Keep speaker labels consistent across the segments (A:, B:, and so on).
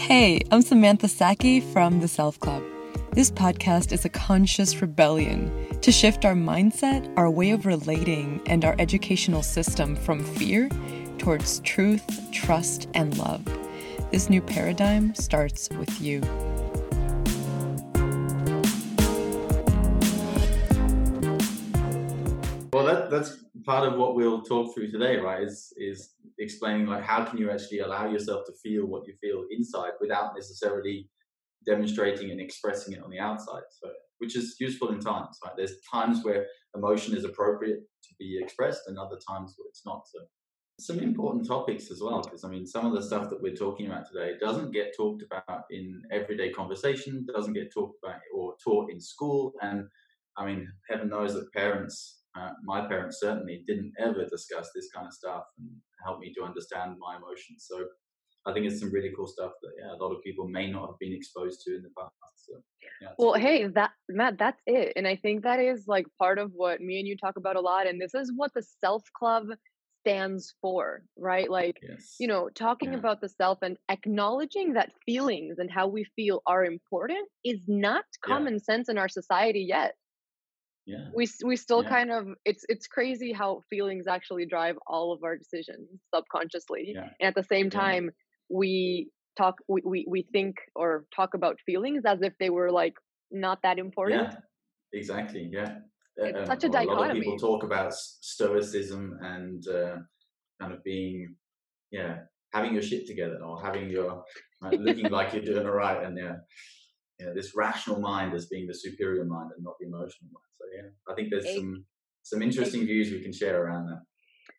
A: Hey, I'm Samantha Saki from The Self Club. This podcast is a conscious rebellion to shift our mindset, our way of relating, and our educational system from fear towards truth, trust, and love. This new paradigm starts with you.
B: Well, that, that's part of what we'll talk through today, right? Is is explaining like how can you actually allow yourself to feel what you feel inside without necessarily demonstrating and expressing it on the outside. So, which is useful in times, right? There's times where emotion is appropriate to be expressed, and other times where it's not. So, some important topics as well, because I mean, some of the stuff that we're talking about today doesn't get talked about in everyday conversation, doesn't get talked about or taught in school, and I mean, heaven knows that parents uh, my parents certainly didn't ever discuss this kind of stuff and help me to understand my emotions. So I think it's some really cool stuff that yeah, a lot of people may not have been exposed to in the past. So,
C: yeah, well, hey, that Matt, that's it, and I think that is like part of what me and you talk about a lot, and this is what the Self Club stands for, right? Like, yes. you know, talking yeah. about the self and acknowledging that feelings and how we feel are important is not common yeah. sense in our society yet
B: yeah
C: we we still yeah. kind of it's it's crazy how feelings actually drive all of our decisions subconsciously yeah. and at the same time we talk we, we we think or talk about feelings as if they were like not that important
B: yeah exactly yeah
C: it's um, such a dichotomy.
B: A lot of people talk about stoicism and uh, kind of being, yeah, having your shit together or having your looking like you're doing all right, and yeah, you know, this rational mind as being the superior mind and not the emotional mind. So yeah, I think there's some some interesting views we can share around that.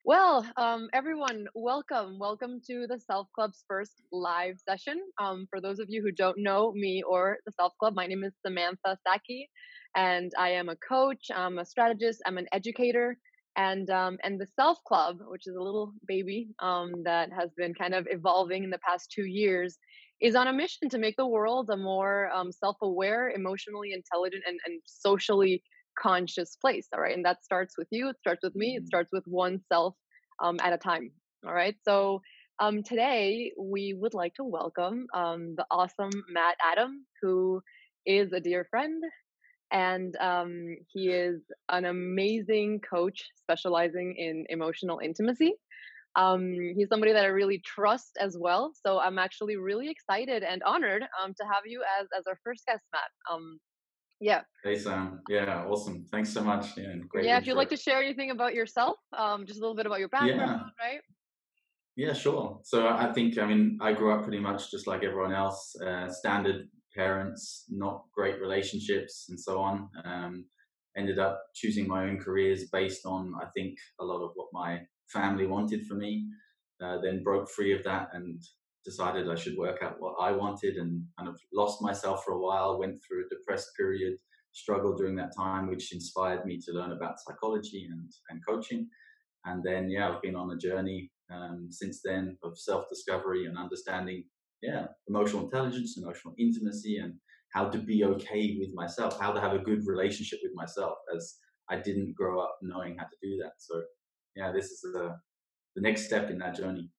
C: Well, um, everyone, welcome. Welcome to the Self Club's first live session. Um, for those of you who don't know me or the Self Club, my name is Samantha Saki, and I am a coach, I'm a strategist, I'm an educator, and um, and the Self Club, which is a little baby um, that has been kind of evolving in the past two years, is on a mission to make the world a more um, self-aware, emotionally intelligent, and, and socially conscious place. All right, and that starts with you. It starts with me. It mm-hmm. starts with oneself um, at a time. All right, so. Um, today, we would like to welcome um, the awesome Matt Adam, who is a dear friend, and um, he is an amazing coach specializing in emotional intimacy. Um, he's somebody that I really trust as well. So I'm actually really excited and honored um, to have you as as our first guest, Matt. Um, yeah.
B: Hey Sam. Yeah, awesome. Thanks so much.
C: Yeah, great. Yeah, if you'd like to share anything about yourself, um, just a little bit about your background, yeah. right?
B: Yeah, sure. So I think, I mean, I grew up pretty much just like everyone else, uh, standard parents, not great relationships, and so on. Um, ended up choosing my own careers based on, I think, a lot of what my family wanted for me. Uh, then broke free of that and decided I should work out what I wanted and kind of lost myself for a while, went through a depressed period, struggled during that time, which inspired me to learn about psychology and, and coaching. And then, yeah, I've been on a journey um, since then of self discovery and understanding, yeah, emotional intelligence, emotional intimacy, and how to be okay with myself, how to have a good relationship with myself, as I didn't grow up knowing how to do that. So yeah, this is the the next step in that journey.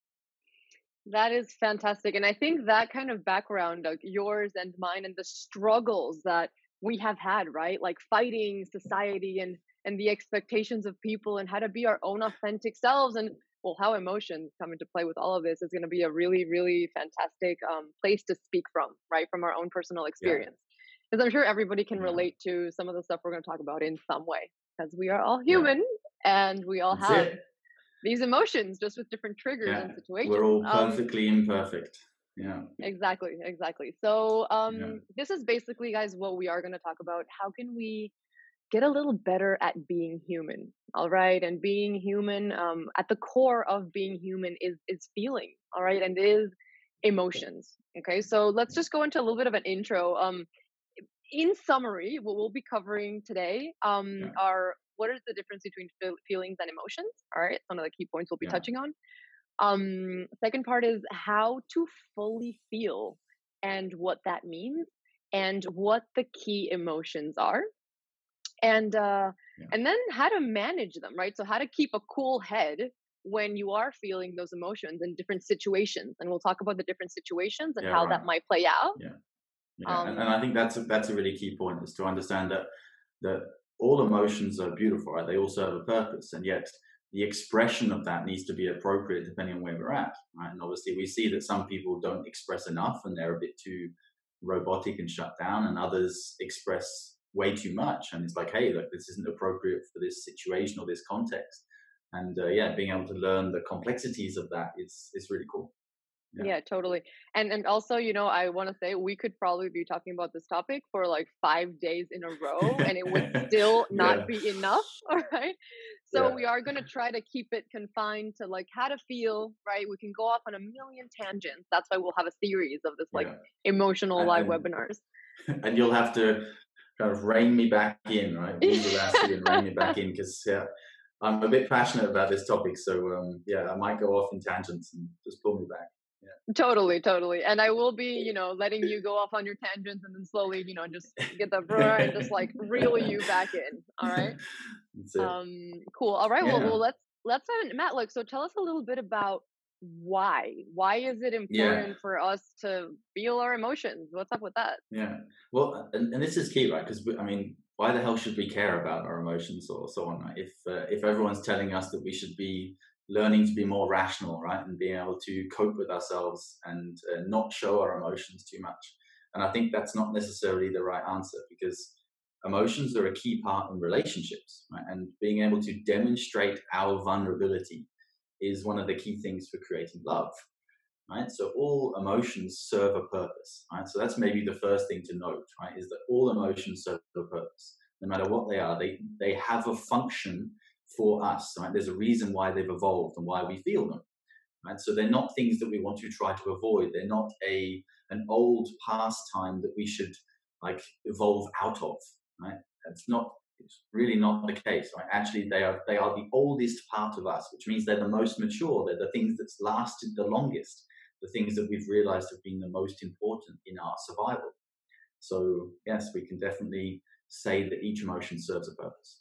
C: That is fantastic. And I think that kind of background, like yours and mine, and the struggles that we have had, right? Like fighting society and and the expectations of people and how to be our own authentic selves and well how emotions come into play with all of this is going to be a really really fantastic um, place to speak from right from our own personal experience because yeah. i'm sure everybody can yeah. relate to some of the stuff we're going to talk about in some way because we are all human and we all
B: That's
C: have
B: it.
C: these emotions just with different triggers yeah. and situations.
B: We're all um perfectly um, imperfect. Yeah.
C: Exactly, exactly. So um yeah. this is basically guys what we are going to talk about. How can we get a little better at being human? All right? And being human um at the core of being human is is feeling, all right? And is emotions. Okay? So let's just go into a little bit of an intro. Um in summary, what we'll be covering today um, yeah. are what is the difference between feelings and emotions? All right, some of the key points we'll be yeah. touching on. Um, second part is how to fully feel and what that means, and what the key emotions are, and uh, yeah. and then how to manage them. Right, so how to keep a cool head when you are feeling those emotions in different situations and we'll talk about the different situations and
B: Yeah,
C: how
B: right.
C: that might play out
B: Yeah, and, and
C: Um,
B: I think that's a, that's a really key point is to understand that that all emotions are beautiful, right? They all serve a purpose, and yet the expression of that needs to be appropriate depending on where we're at, right? And obviously, we see that some people don't express enough, and they're a bit too robotic and shut down, and others express way too much, and it's like, hey, look, this isn't appropriate for this situation or this context. And uh, yeah, being able to learn the complexities of that is is really cool. Yeah.
C: Yeah, totally. And and also, you know, I want to say we could probably be talking about this topic for like 5 days in a row and it would still not
B: Yeah.
C: be enough, all right? So
B: Yeah.
C: we are going to try to keep it confined to like how to feel, right? We can go off on a million tangents. That's why we'll have a series of this like emotional
B: And-
C: live
B: and-
C: webinars.
B: and you'll have to kind of rein me back in, right? And rein me back in because yeah, I'm a bit passionate about this topic. So um, yeah, I might go off in tangents and just pull me back.
C: Totally, totally. And I will be, you know, letting you go off on your tangents and then slowly, you know, just get the brr and just like reel you back in. All right. Um, cool. All right. Well,
B: Yeah.
C: well, let's let's uh, Matt. Look, so tell us a little bit about why. Why is it important for us to feel our emotions? What's up with that?
B: Yeah. Well, and, and this is key, right? Because I mean, why the hell should we care about our emotions or so on? Right? If uh, if everyone's telling us that we should be learning to be more rational, right, and being able to cope with ourselves and uh, not show our emotions too much, and I think that's not necessarily the right answer because emotions are a key part in relationships, right? And being able to demonstrate our vulnerability is one of the key things for creating love right? So all emotions serve a purpose, right? So that's maybe the first thing to note, right? Is that all emotions serve a purpose, no matter what they are. They they have a function for us, right? There's a reason why they've evolved and why we feel them, right? So they're not things that we want to try to avoid. They're not a an old pastime that we should like evolve out of, right? It's not. It's really not the case, right? Actually, they are they are the oldest part of us, which means they're the most mature. They're the things that's lasted the longest the things that we've realized have been the most important in our survival. So, yes, we can definitely say that each emotion serves a purpose.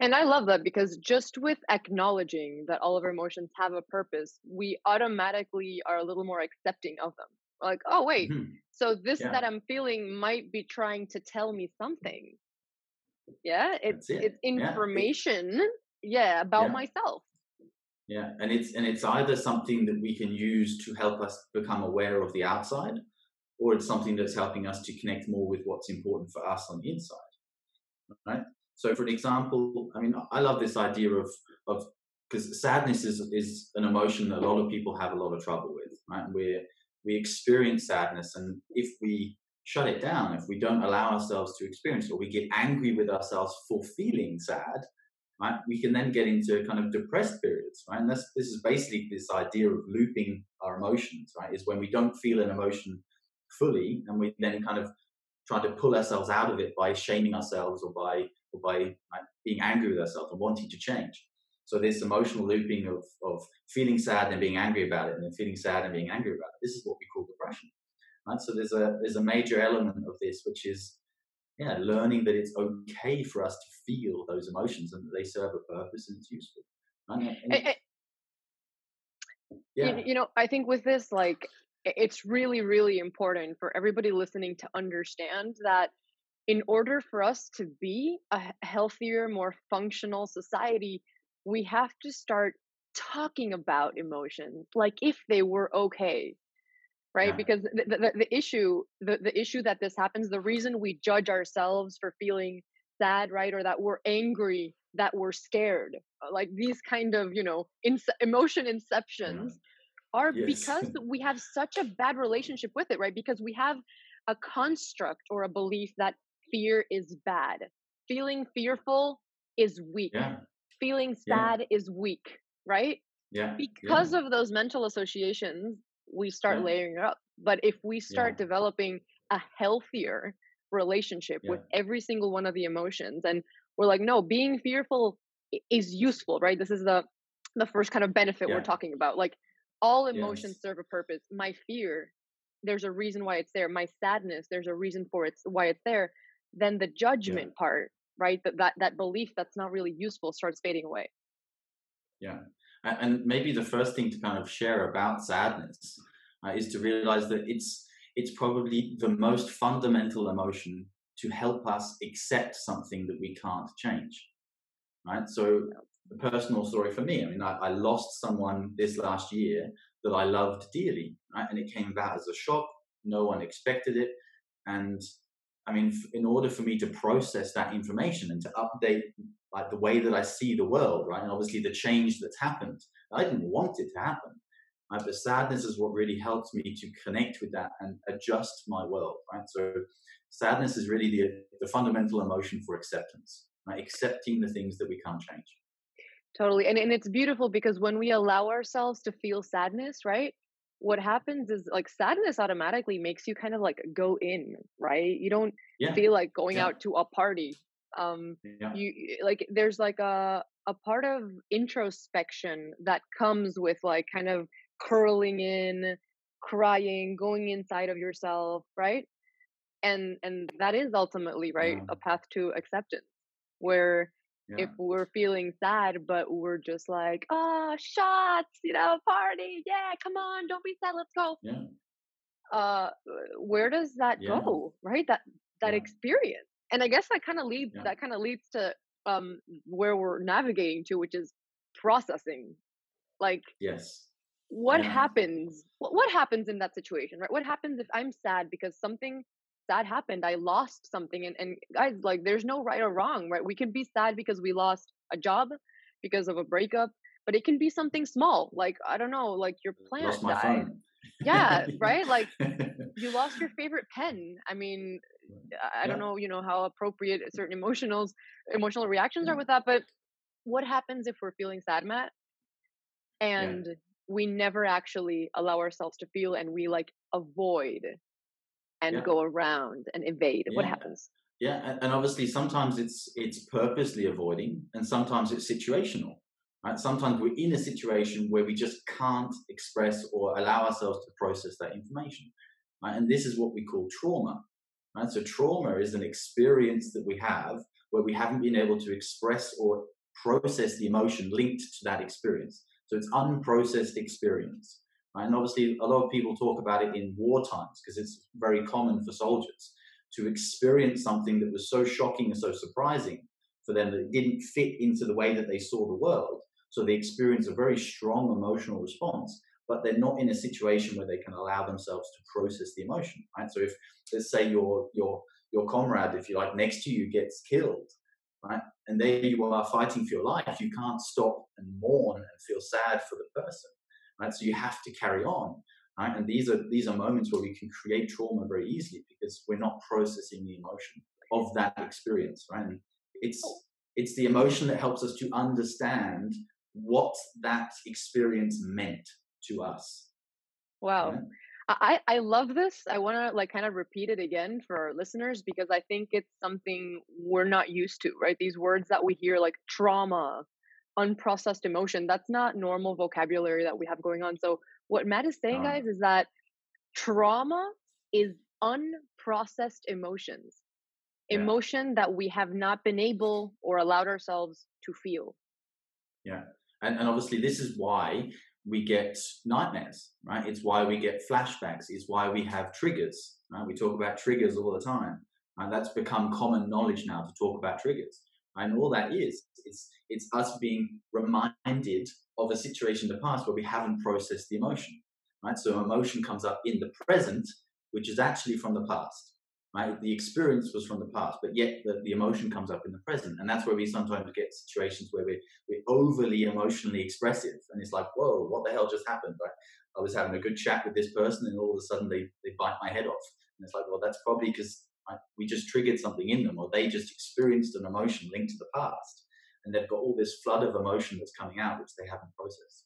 C: And I love that because just with acknowledging that all of our emotions have a purpose, we automatically are a little more accepting of them. Like, oh wait,
B: Mhm.
C: so this
B: Yeah.
C: that I'm feeling might be trying to tell me something. Yeah, it's
B: it.
C: it's
B: Yeah,
C: information. Yeah, about
B: Yeah.
C: myself.
B: Yeah, and it's and it's either something that we can use to help us become aware of the outside, or it's something that's helping us to connect more with what's important for us on the inside. Right. So, for an example, I mean, I love this idea of of because sadness is is an emotion that a lot of people have a lot of trouble with. Right, we we experience sadness, and if we shut it down, if we don't allow ourselves to experience, or we get angry with ourselves for feeling sad, right? We can then get into kind of depressed periods, right? And this this is basically this idea of looping our emotions, right? Is when we don't feel an emotion fully, and we then kind of try to pull ourselves out of it by shaming ourselves or by or by like, being angry with ourselves and wanting to change. So this emotional looping of of feeling sad and being angry about it, and then feeling sad and being angry about it. This is what we call depression, right? So there's a there's a major element of this which is yeah, learning that it's okay for us to feel those emotions and that they serve a purpose and it's useful. And, and
C: eh,
B: yeah,
C: you, you know i think with this like it's really really important for everybody listening to understand that in order for us to be a healthier more functional society we have to start talking about emotions like if they were okay right
B: Yeah.
C: because the, the, the issue the, the issue that this happens the reason we judge ourselves for feeling sad right or that we're angry that we're scared uh, like these kind of you know ince- emotion inceptions are
B: Yes.
C: because we have such a bad relationship with it right because we have a construct or a belief that fear is bad feeling fearful is weak
B: yeah,
C: feeling
B: Yeah.
C: sad is weak right
B: yeah,
C: because
B: yeah.
C: of those mental associations we start
B: Yeah.
C: layering it up but if we start
B: Yeah.
C: developing a healthier relationship with every single one of the emotions and we're like no being fearful is useful right? This is the the first kind of benefit
B: Yeah.
C: we're talking about like all emotions
B: Yes.
C: serve a purpose. My fear there's a reason why it's there. My sadness there's a reason for it's why it's there. Then the judgment part right? That, that that belief that's not really useful starts fading away.
B: Yeah, And maybe the first thing to kind of share about sadness uh, is to realize that it's it's probably the most fundamental emotion to help us accept something that we can't change. Right. So the personal story for me, I mean, I, I lost someone this last year that I loved dearly, right? And it came about as a shock. No one expected it. And I mean, in order for me to process that information and to update like the way that I see the world, right? And obviously the change that's happened, I didn't want it to happen. Right? But sadness is what really helps me to connect with that and adjust my world, right? So sadness is really the, the fundamental emotion for acceptance, right? Accepting the things that we can't change.
C: Totally. And, and it's beautiful because when we allow ourselves to feel sadness, right? What happens is like sadness automatically makes you kind of like go in, right? You don't yeah. feel like going yeah. out to a party. Um yeah. you like there's like a a part of introspection that comes with like kind of curling in, crying, going inside of yourself, right? And and that is ultimately, right, a path to acceptance where yeah. if we're feeling sad but we're just like oh shots you know party yeah come on don't be sad let's go.
B: Yeah.
C: Uh where does that yeah. go right? That that yeah. experience. And i guess that kind of leads that kind of leads to um where we're navigating to which is processing. Like
B: yes.
C: what happens what, what happens in that situation right? What happens if i'm sad because something sad happened i lost something and, and guys like there's no right or wrong right? We can be sad because we lost a job because of a breakup but it can be something small like i don't know like your plant died. yeah right? Like you lost your favorite pen. I mean i yeah. don't know you know how appropriate certain emotionals emotional reactions are with that but what happens if we're feeling sad matt? And yeah. we never actually allow ourselves to feel and we like avoid and yeah. go around and evade yeah. what happens.
B: Yeah and obviously sometimes it's it's purposely avoiding and sometimes it's situational right? Sometimes we're in a situation where we just can't express or allow ourselves to process that information right? And this is what we call trauma right? So trauma is an experience that we have where we haven't been able to express or process the emotion linked to that experience. So it's unprocessed experience Right? And obviously, a lot of people talk about it in war times because it's very common for soldiers to experience something that was so shocking and so surprising for them that it didn't fit into the way that they saw the world. So they experience a very strong emotional response, but they're not in a situation where they can allow themselves to process the emotion. Right. So if let's say your your your comrade, if you like, next to you gets killed, right, and there you are fighting for your life, you can't stop and mourn and feel sad for the person right? So you have to carry on, right? And these are these are moments where we can create trauma very easily because we're not processing the emotion of that experience, right? And it's oh. it's the emotion that helps us to understand what that experience meant to us.
C: Wow. Yeah? I, I love this. I want to like kind of repeat it again for our listeners because I think it's something we're not used to, right? These words that we hear like trauma, unprocessed emotion that's not normal vocabulary that we have going on. So what matt is saying guys is that trauma is unprocessed emotions yeah. emotion that we have not been able or allowed ourselves to feel.
B: Yeah. And, and obviously this is why we get nightmares right? It's why we get flashbacks. It's why we have triggers right? We talk about triggers all the time and that's become common knowledge now to talk about triggers and all that is, it's, it's us being reminded of a situation in the past where we haven't processed the emotion, right? So emotion comes up in the present, which is actually from the past, right? The experience was from the past, but yet the, the emotion comes up in the present. And that's where we sometimes get situations where we're, we're overly emotionally expressive. And it's like, whoa, what the hell just happened, right? I was having a good chat with this person and all of a sudden they, they bite my head off. And it's like, well, that's probably because we just triggered something in them, or they just experienced an emotion linked to the past, and they've got all this flood of emotion that's coming out which they haven't processed.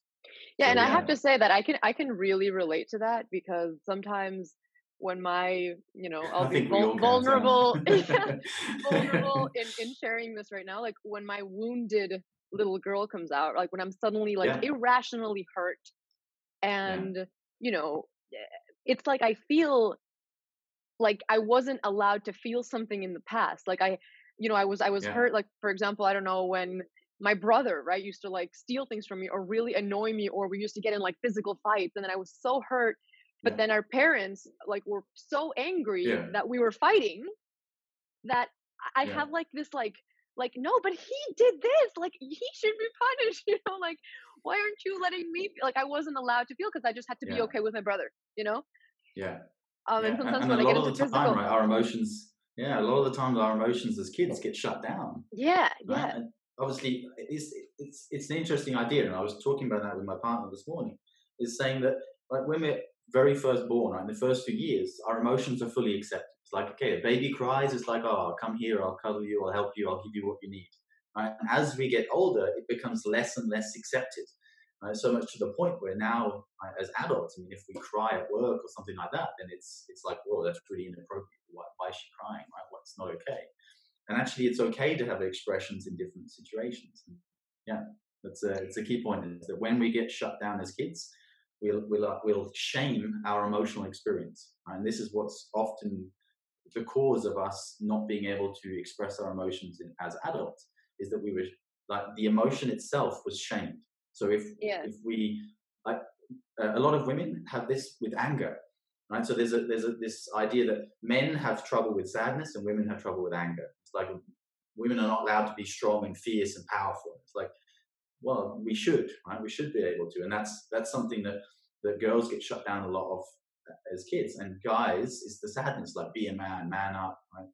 C: Yeah, so, and yeah. I have to say that I can I can really relate to that because sometimes when my you know I'll be vul- vulnerable vulnerable in, in sharing this right now like when my wounded little girl comes out like when I'm suddenly like yeah. irrationally hurt and you know eh, it's like I feel like I wasn't allowed to feel something in the past. Like I, you know, I was I was yeah. hurt. Like for example, I don't know when my brother, right, used to like steal things from me or really annoy me, or we used to get in like physical fights, and then I was so hurt. But
B: Yeah.
C: then our parents like were so angry
B: Yeah.
C: that we were fighting that I have like this like like no, but he did this, like he should be punished, you know, like why aren't you letting me feel like I wasn't allowed to feel because I just had to be okay with my brother, you know?
B: Yeah.
C: Um,
B: yeah.
C: and sometimes
B: and
C: when
B: a
C: I
B: lot
C: get
B: of
C: into
B: the
C: physical,
B: time, right, our emotions, yeah, a lot of the times our emotions as kids get shut down.
C: yeah,
B: right?
C: yeah,
B: And obviously, it's, it's, it's an interesting idea. And I was talking about that with my partner this morning, is saying that like when we're very first born, right, in the first few years, our emotions are fully accepted. It's like, okay, a baby cries, it's like, oh, come here, I'll cuddle you, I'll help you, I'll give you what you need. Right? And as we get older, it becomes less and less accepted. Right? So much to the point where now, right, as adults, I mean, if we cry at work or something like that, then it's it's like, whoa, that's really inappropriate. Why, why is she crying? Right? What's not okay? And actually, it's okay to have expressions in different situations. And yeah, that's a it's a key point is that when we get shut down as kids, we'll we'll uh, we'll shame our emotional experience, right? and this is what's often the cause of us not being able to express our emotions in, as adults is that we were like the emotion itself was shamed. So if
C: yeah,
B: if we like uh, a lot of women have this with anger right? So there's a there's a this idea that men have trouble with sadness and women have trouble with anger. It's like women are not allowed to be strong and fierce and powerful. It's like well we should right? We should be able to. And that's that's something that that girls get shut down a lot of uh, as kids. And guys is the sadness like be a man man up right?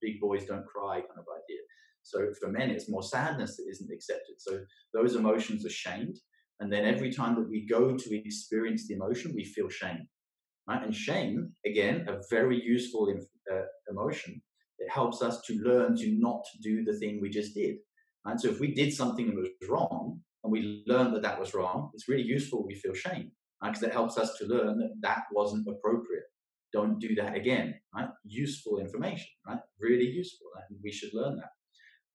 B: big boys don't cry kind of idea so for men it's more sadness that isn't accepted. So those emotions are shamed. And then every time that we go to experience the emotion we feel shame right? And shame again a very useful uh, emotion. It helps us to learn to not do the thing we just did right? So if we did something that was wrong and we learned that that was wrong it's really useful we feel shame because right? it helps us to learn that that wasn't appropriate. Don't do that again right? Useful information right? Really useful and we should learn that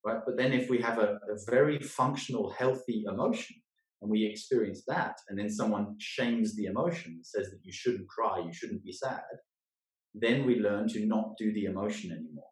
B: right but then if we have a, a very functional healthy emotion and we experience that, and then someone shames the emotion, says that you shouldn't cry, you shouldn't be sad, then we learn to not do the emotion anymore.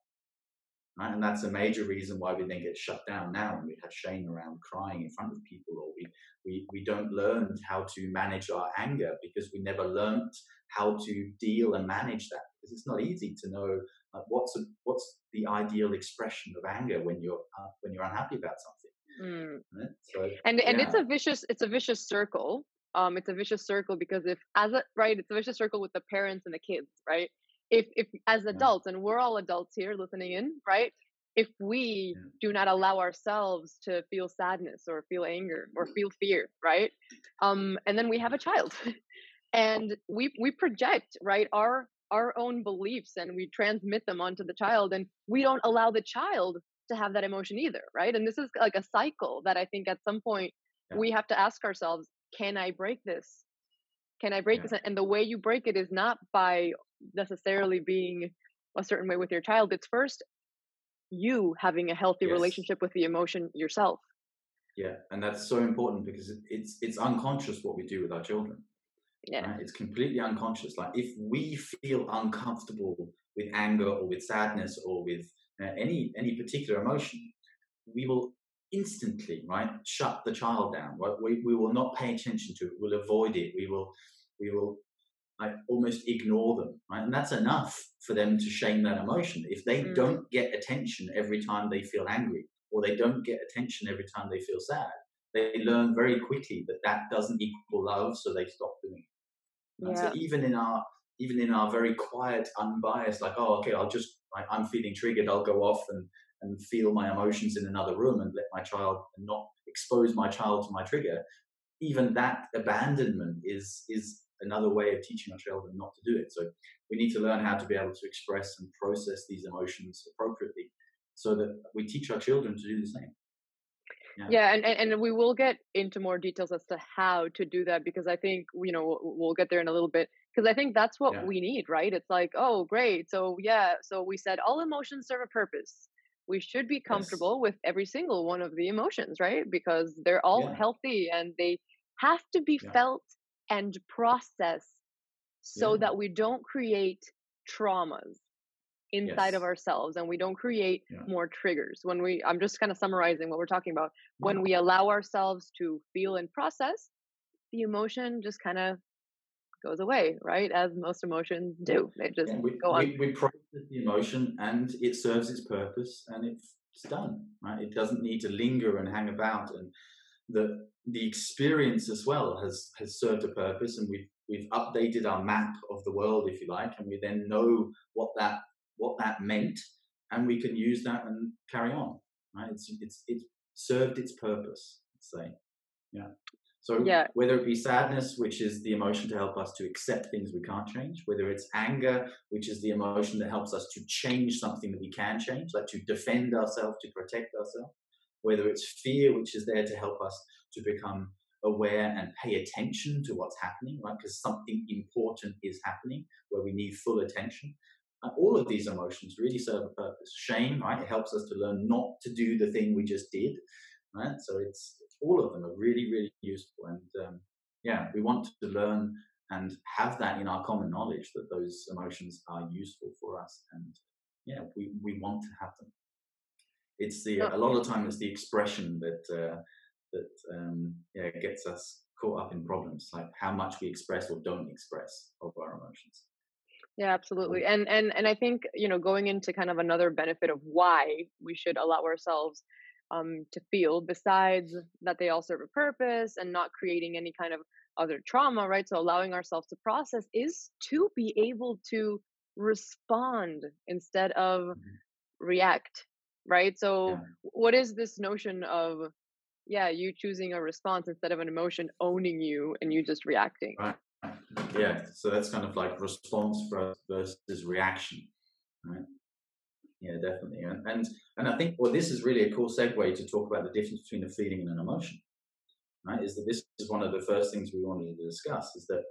B: Right? And that's a major reason why we then get shut down now and we have shame around crying in front of people, or we, we, we don't learn how to manage our anger because we never learned how to deal and manage that. Because it's not easy to know uh, what's, a, what's the ideal expression of anger when you're, uh, when you're unhappy about something.
C: Mm.
B: Right? So,
C: and and it's a vicious it's a vicious circle. Um, it's a vicious circle because if as a right, it's a vicious circle with the parents and the kids, right? If if as adults, and we're all adults here listening in, right? If we
B: Yeah.
C: do not allow ourselves to feel sadness or feel anger or feel fear, right? Um, and then we have a child, and we we project right our our own beliefs and we transmit them onto the child, and we don't allow the child to have that emotion either, right? And this is like a cycle that I think at some point
B: Yeah.
C: we have to ask ourselves, can I break this? Can I break
B: Yeah.
C: this? And the way you break it is not by necessarily being a certain way with your child. It's first you having a healthy
B: Yes.
C: relationship with the emotion yourself.
B: Yeah, and that's so important because it's it's unconscious what we do with our children.
C: Yeah.
B: Right? It's completely unconscious. Like if we feel uncomfortable with anger or with sadness or with uh, any any particular emotion, we will instantly right shut the child down. Right? We we will not pay attention to it. We'll avoid it. We will we will like almost ignore them. Right? And that's enough for them to shame that emotion. If they
C: Mm.
B: don't get attention every time they feel angry, or they don't get attention every time they feel sad, they learn very quickly that that doesn't equal love, so they stop doing it. And
C: Yeah.
B: so even in our even in our very quiet, unbiased, like, oh, okay, I'll just like, I'm feeling triggered, I'll go off and and feel my emotions in another room and let my child and not expose my child to my trigger. Even that abandonment is is another way of teaching our children not to do it. So we need to learn how to be able to express and process these emotions appropriately, so that we teach our children to do the same. Yeah.
C: Yeah, and, and and we will get into more details as to how to do that because I think you know we'll- we'll get there in a little bit because I think that's what
B: Yeah.
C: we need, right? It's like, oh, great. So yeah, so we said all emotions serve a purpose. We should be comfortable with every single one of the emotions, right? Because they're all
B: Yeah.
C: healthy and they have to be felt and processed so that we don't create traumas. Inside yes. of ourselves and we don't create yeah. more triggers. When we i'm just kind of summarizing what we're talking about. When yeah. we allow ourselves to feel and process the emotion just kind of goes away right? As most emotions do. They just
B: we,
C: go on.
B: we, we process the emotion and it serves its purpose and it's done right? It doesn't need to linger and hang about and the the experience as well has has served a purpose and we've we've updated our map of the world if you like and we then know what that what that meant, and we can use that and carry on. Right? It's it's it's served its purpose. Let's say, yeah. So yeah. whether it be sadness, which is the emotion to help us to accept things we can't change, whether it's anger, which is the emotion that helps us to change something that we can change, like to defend ourselves, to protect ourselves, whether it's fear, which is there to help us to become aware and pay attention to what's happening, right? Because something important is happening where we need full attention. All of these emotions really serve a purpose. Shame, right? It helps us to learn not to do the thing we just did, right? So it's all of them are really, really useful. And um, yeah, we want to learn and have that in our common knowledge that those emotions are useful for us. And yeah, we, we want to have them. It's the a lot of the time it's the expression that uh, that um, yeah gets us caught up in problems, like how much we express or don't express of our emotions.
C: Yeah, absolutely. And and and I think, you know, going into kind of another benefit of why we should allow ourselves um to feel besides that they all serve a purpose and not creating any kind of other trauma, right? So allowing ourselves to process is to be able to respond instead of mm-hmm. react, right? So yeah. what is this notion of yeah, you choosing a response instead of an emotion owning you and you just reacting?
B: Right yeah, so that's kind of like response versus reaction, right? Yeah, definitely. And, and and I think well, this is really a cool segue to talk about the difference between a feeling and an emotion, right? Is that this is one of the first things we wanted to discuss is that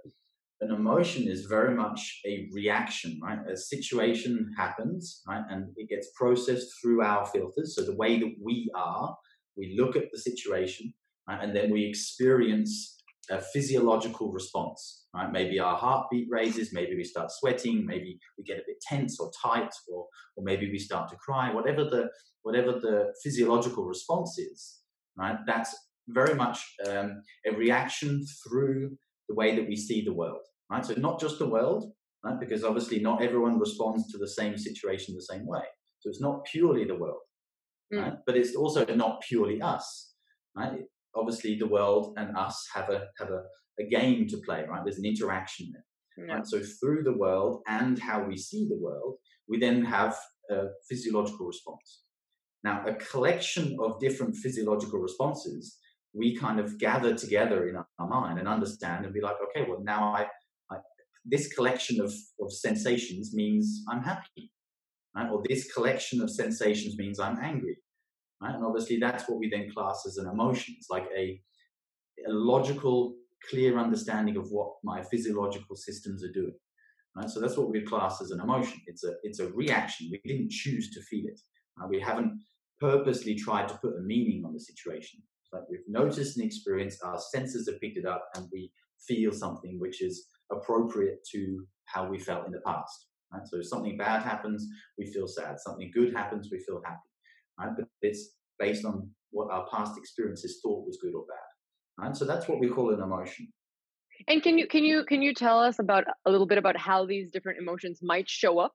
B: an emotion is very much a reaction, right? A situation happens, right, and it gets processed through our filters. So the way that we are, we look at the situation, right, and then we experience a physiological response, right? Maybe our heartbeat raises, maybe we start sweating, maybe we get a bit tense or tight, or, or maybe we start to cry, whatever the, whatever the physiological response is, right? That's very much um, a reaction through the way that we see the world, right? So not just the world, right? Because obviously not everyone responds to the same situation the same way. So it's not purely the world, mm. right? But it's also not purely us, right? Obviously the world and us have a have a, a game to play, right? There's an interaction there. Yeah. Right? So through the world and how we see the world, we then have a physiological response. Now, a collection of different physiological responses we kind of gather together in our mind and understand and be like, okay, well now I, I this collection of, of sensations means I'm happy. Right? Or this collection of sensations means I'm angry. Right? And obviously, that's what we then class as an emotion. It's like a, a logical, clear understanding of what my physiological systems are doing. Right? So that's what we class as an emotion. It's a it's a reaction. We didn't choose to feel it. Right? We haven't purposely tried to put a meaning on the situation. It's like we've noticed an experience, our senses have picked it up, and we feel something which is appropriate to how we felt in the past. Right? So if something bad happens, we feel sad. Something good happens, we feel happy right? But it's based on what our past experiences thought was good or bad, right? So that's what we call an emotion.
C: And can you can you can you tell us about a little bit about how these different emotions might show up?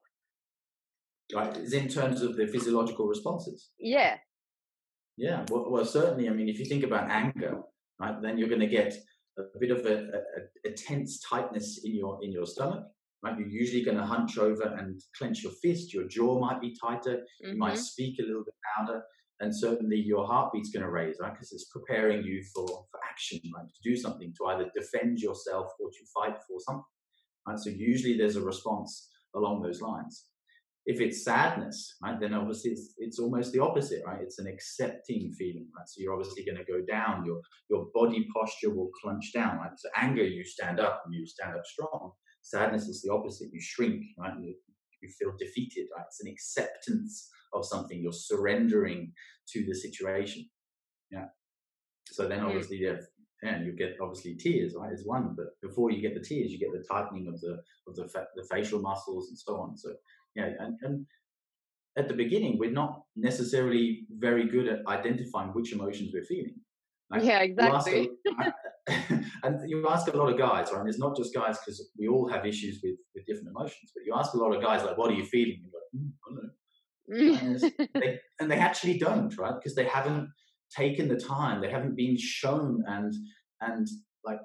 B: Right, is in terms of the physiological responses.
C: Yeah.
B: Yeah. Well, well, certainly. I mean, if you think about anger, right, then you're going to get a bit of a, a, a tense tightness in your in your stomach right? You're usually going to hunch over and clench your fist. Your jaw might be tighter. Mm-hmm. You might mm-hmm. speak a little bit louder, and certainly your heartbeat's going to raise, right? Because it's preparing you for for action, right? To do something, to either defend yourself or to fight for something, right? So usually there's a response along those lines. If it's sadness, right, then obviously it's, it's almost the opposite, right? It's an accepting feeling, right? So you're obviously going to go down. Your your body posture will clench down, right? So anger, you stand up and you stand up strong Sadness is the opposite. You shrink, right? You, you feel defeated, right? It's an acceptance of something. You're surrendering to the situation. Yeah. So then obviously, yeah, and you get obviously tears, right? Is one, but before you get the tears, you get the tightening of the of the fa- the facial muscles and so on. So yeah, and, and at the beginning, we're not necessarily very good at identifying which emotions we're feeling.
C: Like, yeah, exactly.
B: and you ask a lot of guys, right? And it's not just guys because we all have issues with with different emotions, but you ask a lot of guys like, "What are you feeling?" And like, mm, I don't know. and, they, and they actually don't, right? Because they haven't taken the time, they haven't been shown, and and like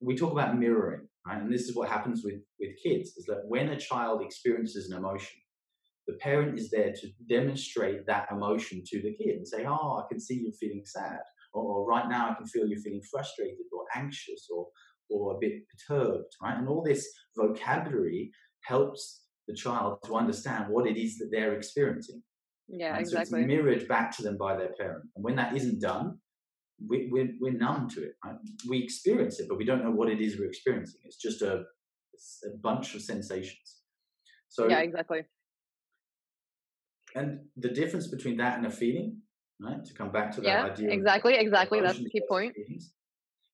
B: we talk about mirroring, right? And this is what happens with with kids: is that when a child experiences an emotion, the parent is there to demonstrate that emotion to the kid and say, "Oh, I can see you're feeling sad," or, or "Right now, I can feel you're feeling frustrated or anxious or or a bit perturbed," right? And all this vocabulary helps the child to understand what it is that they're experiencing.
C: Yeah,
B: and
C: exactly.
B: So it's mirrored back to them by their parent. And when that isn't done, we, we're, we're numb to it. Right? We experience it, but we don't know what it is we're experiencing. It's just a, it's a bunch of sensations. So
C: yeah, exactly.
B: And the difference between that and a feeling, right? To come back to that
C: yeah,
B: idea.
C: Exactly, exactly. That's the key point.
B: Feelings,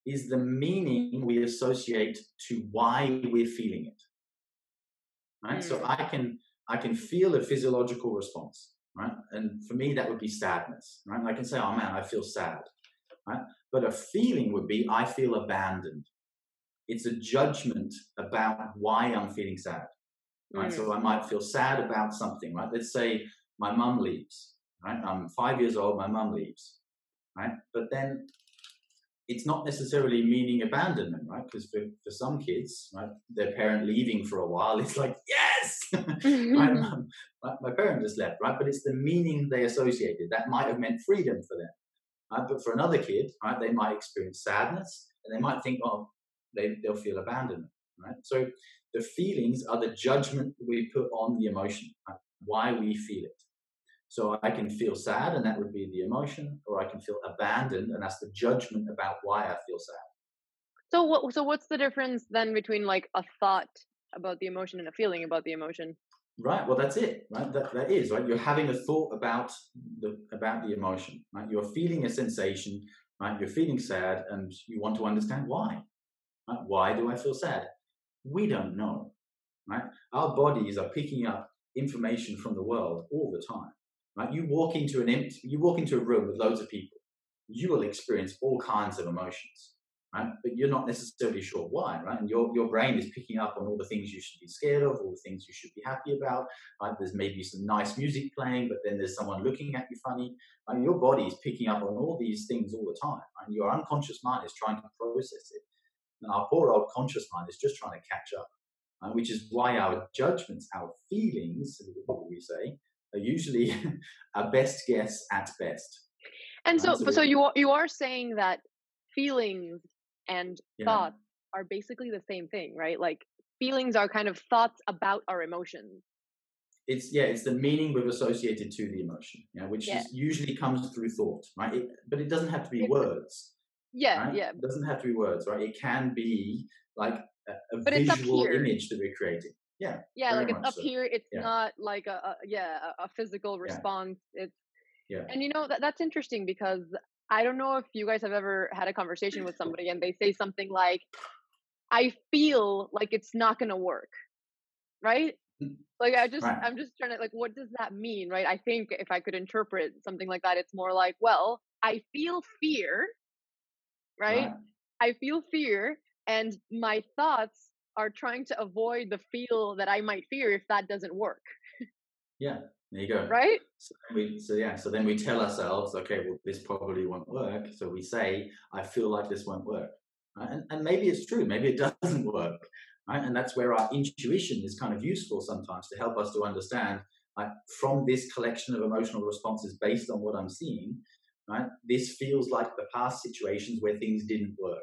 B: is the meaning we associate to why we're feeling it. Right? Mm. So I can I can feel a physiological response right? And for me, that would be sadness, right? And I can say, oh man, I feel sad, right? But a feeling would be, I feel abandoned. It's a judgment about why I'm feeling sad, right? Mm. So I might feel sad about something, right? Let's say my mum leaves, right? I'm five years old, my mum leaves, right? But then it's not necessarily meaning abandonment, right? Because for, for some kids, right, their parent leaving for a while, it's like, yes, my, my, my, parent just left, right? But it's the meaning they associated. That might have meant freedom for them. Right? But for another kid, right, they might experience sadness and they might think, oh, they, they'll feel abandonment, right? So the feelings are the judgment we put on the emotion, right? why we feel it. So I can feel sad, and that would be the emotion, or I can feel abandoned, and that's the judgment about why I feel sad.
C: So what? So what's the difference then between like a thought about the emotion and a feeling about the emotion?
B: Right. Well, that's it. Right. That that is right. You're having a thought about the about the emotion. Right. You're feeling a sensation. Right. You're feeling sad, and you want to understand why. Right? Why do I feel sad? We don't know. Right. Our bodies are picking up information from the world all the time. Right? You walk into an empty, you walk into a room with loads of people, you will experience all kinds of emotions, right? But you're not necessarily sure why, right? And your your brain is picking up on all the things you should be scared of, all the things you should be happy about. Right? There's maybe some nice music playing, but then there's someone looking at you funny. Right? Your body is picking up on all these things all the time, and your unconscious mind is trying to process it. And our poor old conscious mind is just trying to catch up. Which is why our judgments, our feelings, we say, are usually a best guess at best.
C: And so, so, so you are, you are saying that feelings and yeah. thoughts are basically the same thing, right? Like feelings are kind of thoughts about our emotions.
B: It's yeah, it's the meaning we've associated to the emotion, yeah, which yeah. Is, usually comes through thought, right? It, but it doesn't have to be it's, words.
C: Yeah,
B: right?
C: yeah.
B: It doesn't have to be words, right? It can be like a, a visual image that we're creating. Yeah.
C: Yeah, like it's up so. here. It's yeah. not like a, a yeah a, a, physical response. Yeah. It's
B: yeah.
C: And you know that that's interesting because I don't know if you guys have ever had a conversation with somebody and they say something like, "I feel like it's not going to work," right? Mm. Like I just right. I'm just trying to like what does that mean, right? I think if I could interpret something like that, it's more like, well, I feel fear, right? right. I feel fear, and my thoughts are trying to avoid the feel that I might fear if that doesn't work.
B: yeah, there you go.
C: Right?
B: So, we, so yeah, so then we tell ourselves, okay, well, this probably won't work. So we say, I feel like this won't work. Right? And, and maybe it's true, maybe it doesn't work. Right? And that's where our intuition is kind of useful sometimes to help us to understand like, from this collection of emotional responses based on what I'm seeing, right? This feels like the past situations where things didn't work.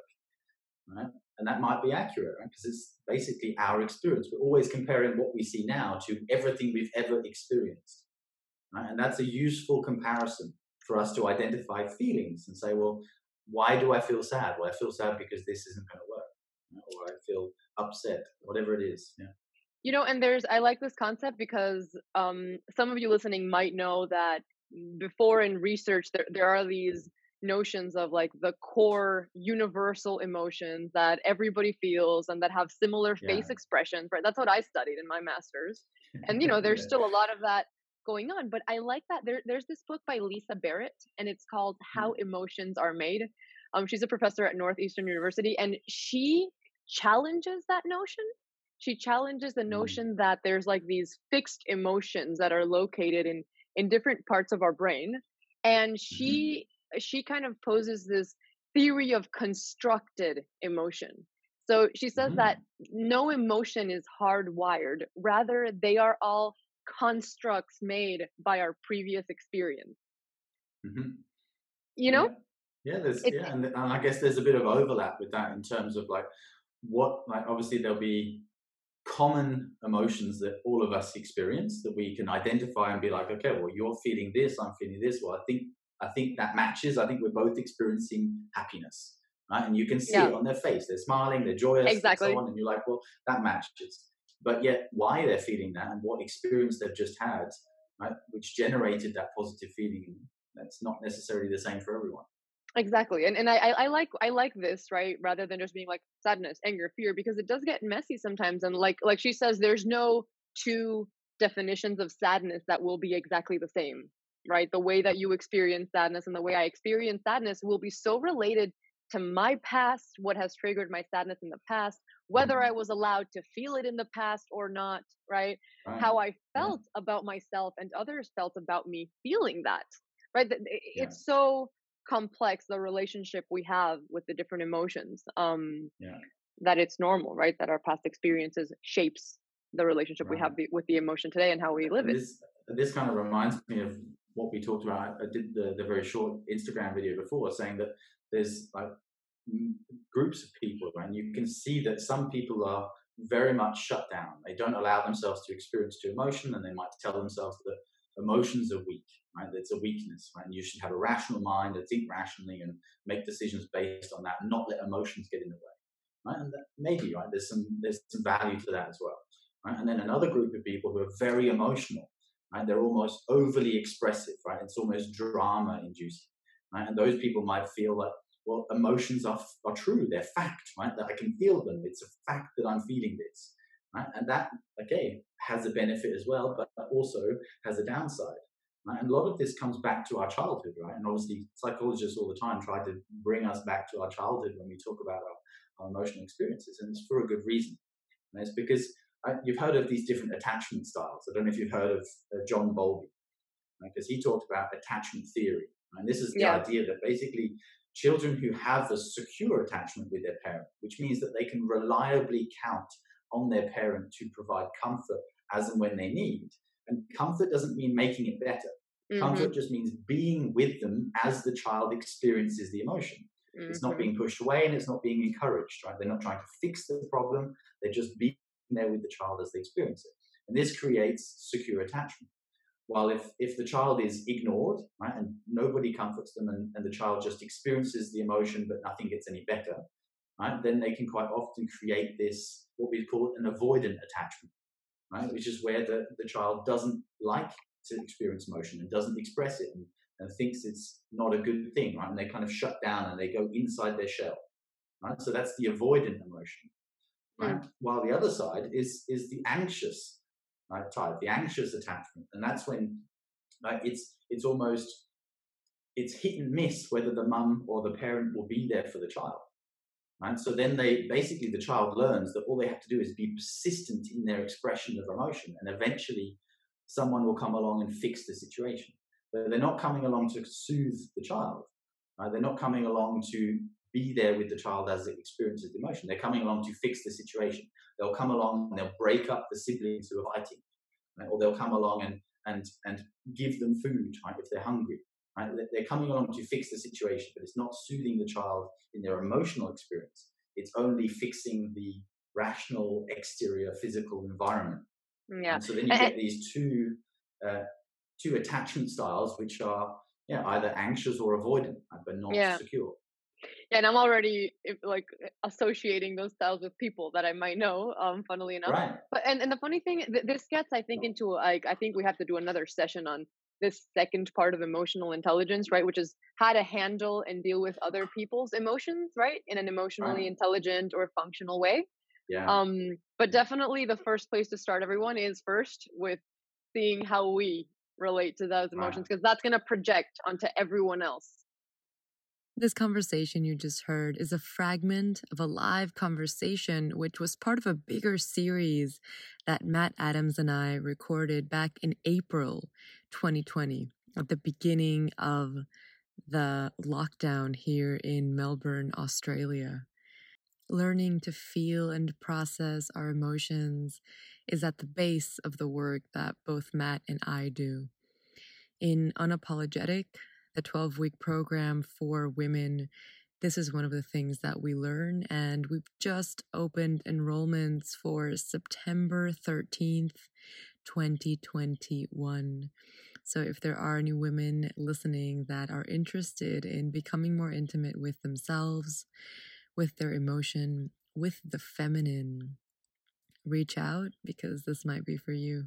B: Right? And that might be accurate right? because it's basically our experience we're always comparing what we see now to everything we've ever experienced right? and that's a useful comparison for us to identify feelings and say well why do i feel sad well i feel sad because this isn't going to work or i feel upset whatever it is yeah
C: you know and there's i like this concept because um, some of you listening might know that before in research there, there are these notions of like the core universal emotions that everybody feels and that have similar face expressions right that's what i studied in my masters and you know there's
B: yeah.
C: still a lot of that going on but i like that there, there's this book by lisa barrett and it's called how
B: Mm.
C: emotions are made um, she's a professor at northeastern university and she challenges that notion she challenges the
B: Mm.
C: notion that there's like these fixed emotions that are located in in different parts of our brain and
B: Mhm.
C: she she kind of poses this theory of constructed emotion so she says that
B: Mm.
C: no emotion is hardwired rather they are all constructs made by our previous experience
B: Mhm.
C: you know
B: Yeah. Yeah, there's yeah, and, and I guess there's a bit of overlap with that in terms of like what like obviously there'll be common emotions that all of us experience that we can identify and be like, okay, well you're feeling this, I'm feeling this. Well, I think I think that matches. I think we're both experiencing happiness, right? And you can see
C: yeah
B: it on their face. They're smiling, they're joyous, and
C: exactly
B: so on. And you're like, well, that matches. But yet, why they're feeling that and what experience they've just had, right, which generated that positive feeling, that's not necessarily the same for everyone.
C: exactly and and I, I I like i like this right rather than just being like sadness anger fear because it does get messy sometimes and like like she says there's no two definitions of sadness that will be exactly the same right the way that you experience sadness and the way i experience sadness will be so related to my past what has triggered my sadness in the past whether i
B: Mhm.
C: was allowed to feel it in the past or not right
B: Right?
C: how I felt about myself and others felt about me feeling that. Right? That- i-
B: Yeah.
C: It's so complex the relationship we have with the different emotions. Um
B: Yeah.
C: that it's normal, right? That our past experiences shapes the relationship we have the, with the emotion today and how we live
B: And
C: it.
B: this this kind of reminds me of what we talked about. I did the, the very short Instagram video before, saying that there's like groups of people, and you can see that some people are very much shut down. They don't allow themselves to experience to emotion, and they might tell themselves that emotions are weak, right? It's a weakness, right? And you should have a rational mind and think rationally and make decisions based on that, not let emotions get in the way, right? And maybe, right? There's some there's some value to that as well, right? And then another group of people who are very emotional, right? They're almost overly expressive, right? It's almost drama inducing, right? And those people might feel like, well, emotions are, are true, they're fact, right? That I can feel them. It's a fact that I'm feeling this, right? And that, okay, has a benefit as well, but also has a downside. Right? And a lot of this comes back to our childhood, right? And obviously, psychologists all the time try to bring us back to our childhood when we talk about our, our emotional experiences, and it's for a good reason. And it's because you've heard of these different attachment styles. I don't know if you've heard of uh, John Bowlby, because he talked about attachment theory. And this is the
C: Yeah.
B: idea that basically children who have a secure attachment with their parent, which means that they can reliably count on their parent to provide comfort as and when they need. And comfort doesn't mean making it better.
C: Mhm,
B: Comfort just means being with them as the child experiences the emotion. It's not
C: mhm.
B: being pushed away and it's not being encouraged, right? They're not trying to fix the problem. They're just being there with the child as they experience it. And this creates secure attachment. While if, if the child is ignored, right, and nobody comforts them and, and the child just experiences the emotion but nothing gets any better, right, then they can quite often create this, what we call an avoidant attachment, right, which is where the, the child doesn't like to experience emotion and doesn't express it and, and thinks it's not a good thing, right? And they kind of shut down and they go inside their shell, right? So that's the avoidant emotion, right? Mm. While the other side is is the anxious right, type, the anxious attachment, and that's when like it's it's almost it's hit and miss whether the mum or the parent will be there for the child. Right? So then they basically the child learns that all they have to do is be persistent in their expression of emotion, and eventually someone will come along and fix the situation. But they're not coming along to soothe the child. Right? They're not coming along to be there with the child as it experiences the emotion. They're coming along to fix the situation. They'll come along and they'll break up the siblings who are fighting, right? or they'll come along and and and give them food right, if they're hungry. Right? They're- coming along to fix the situation, but it's not soothing the child in their emotional experience. It's only fixing the rational exterior physical environment.
C: Yeah.
B: And so then you get these two uh, two attachment styles, which are yeah either anxious or avoidant, but not
C: Yeah.
B: secure.
C: And I'm already like associating those styles with people that I might know. Um, funnily enough,
B: Right.
C: but and, and the funny thing, th- this gets I think into like I think we have to do another session on this second part of emotional intelligence, right? Which is how to handle and deal with other people's emotions, right? In an emotionally
B: Right.
C: intelligent or functional way.
B: Yeah.
C: Um, but definitely the first place to start everyone is first with seeing how we relate to those emotions because that's going to project onto everyone else.
A: This conversation you just heard is a fragment of a live conversation, which was part of a bigger series that Matt Adams and I recorded back in April 2020, at the beginning of the lockdown here in Melbourne, Australia. Learning to feel and process our emotions is at the base of the work that both Matt and I do. In Unapologetic, the 12 week program for women, this is one of the things that we learn. And we've just opened enrollments for September 13th, 2021. So if there are any women listening that are interested in becoming more intimate with themselves, with their emotion, with the feminine, reach out because this might be for you.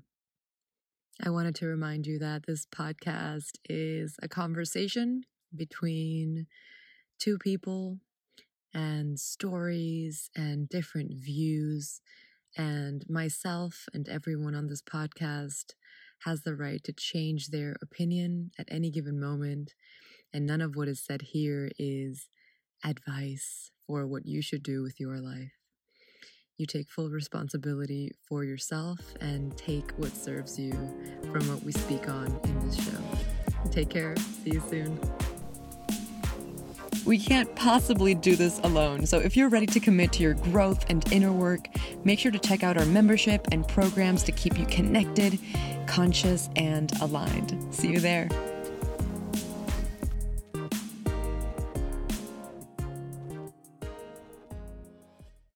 A: I wanted to remind you that this podcast is a conversation between two people and stories and different views. And myself and everyone on this podcast has the right to change their opinion at any given moment. And none of what is said here is advice for what you should do with your life. You take full responsibility for yourself and take what serves you from what we speak on in this show. Take care. See you soon. We can't possibly do this alone, so if you're ready to commit to your growth and inner work, make sure to check out our membership and programs to keep you connected, conscious, and aligned. See you there.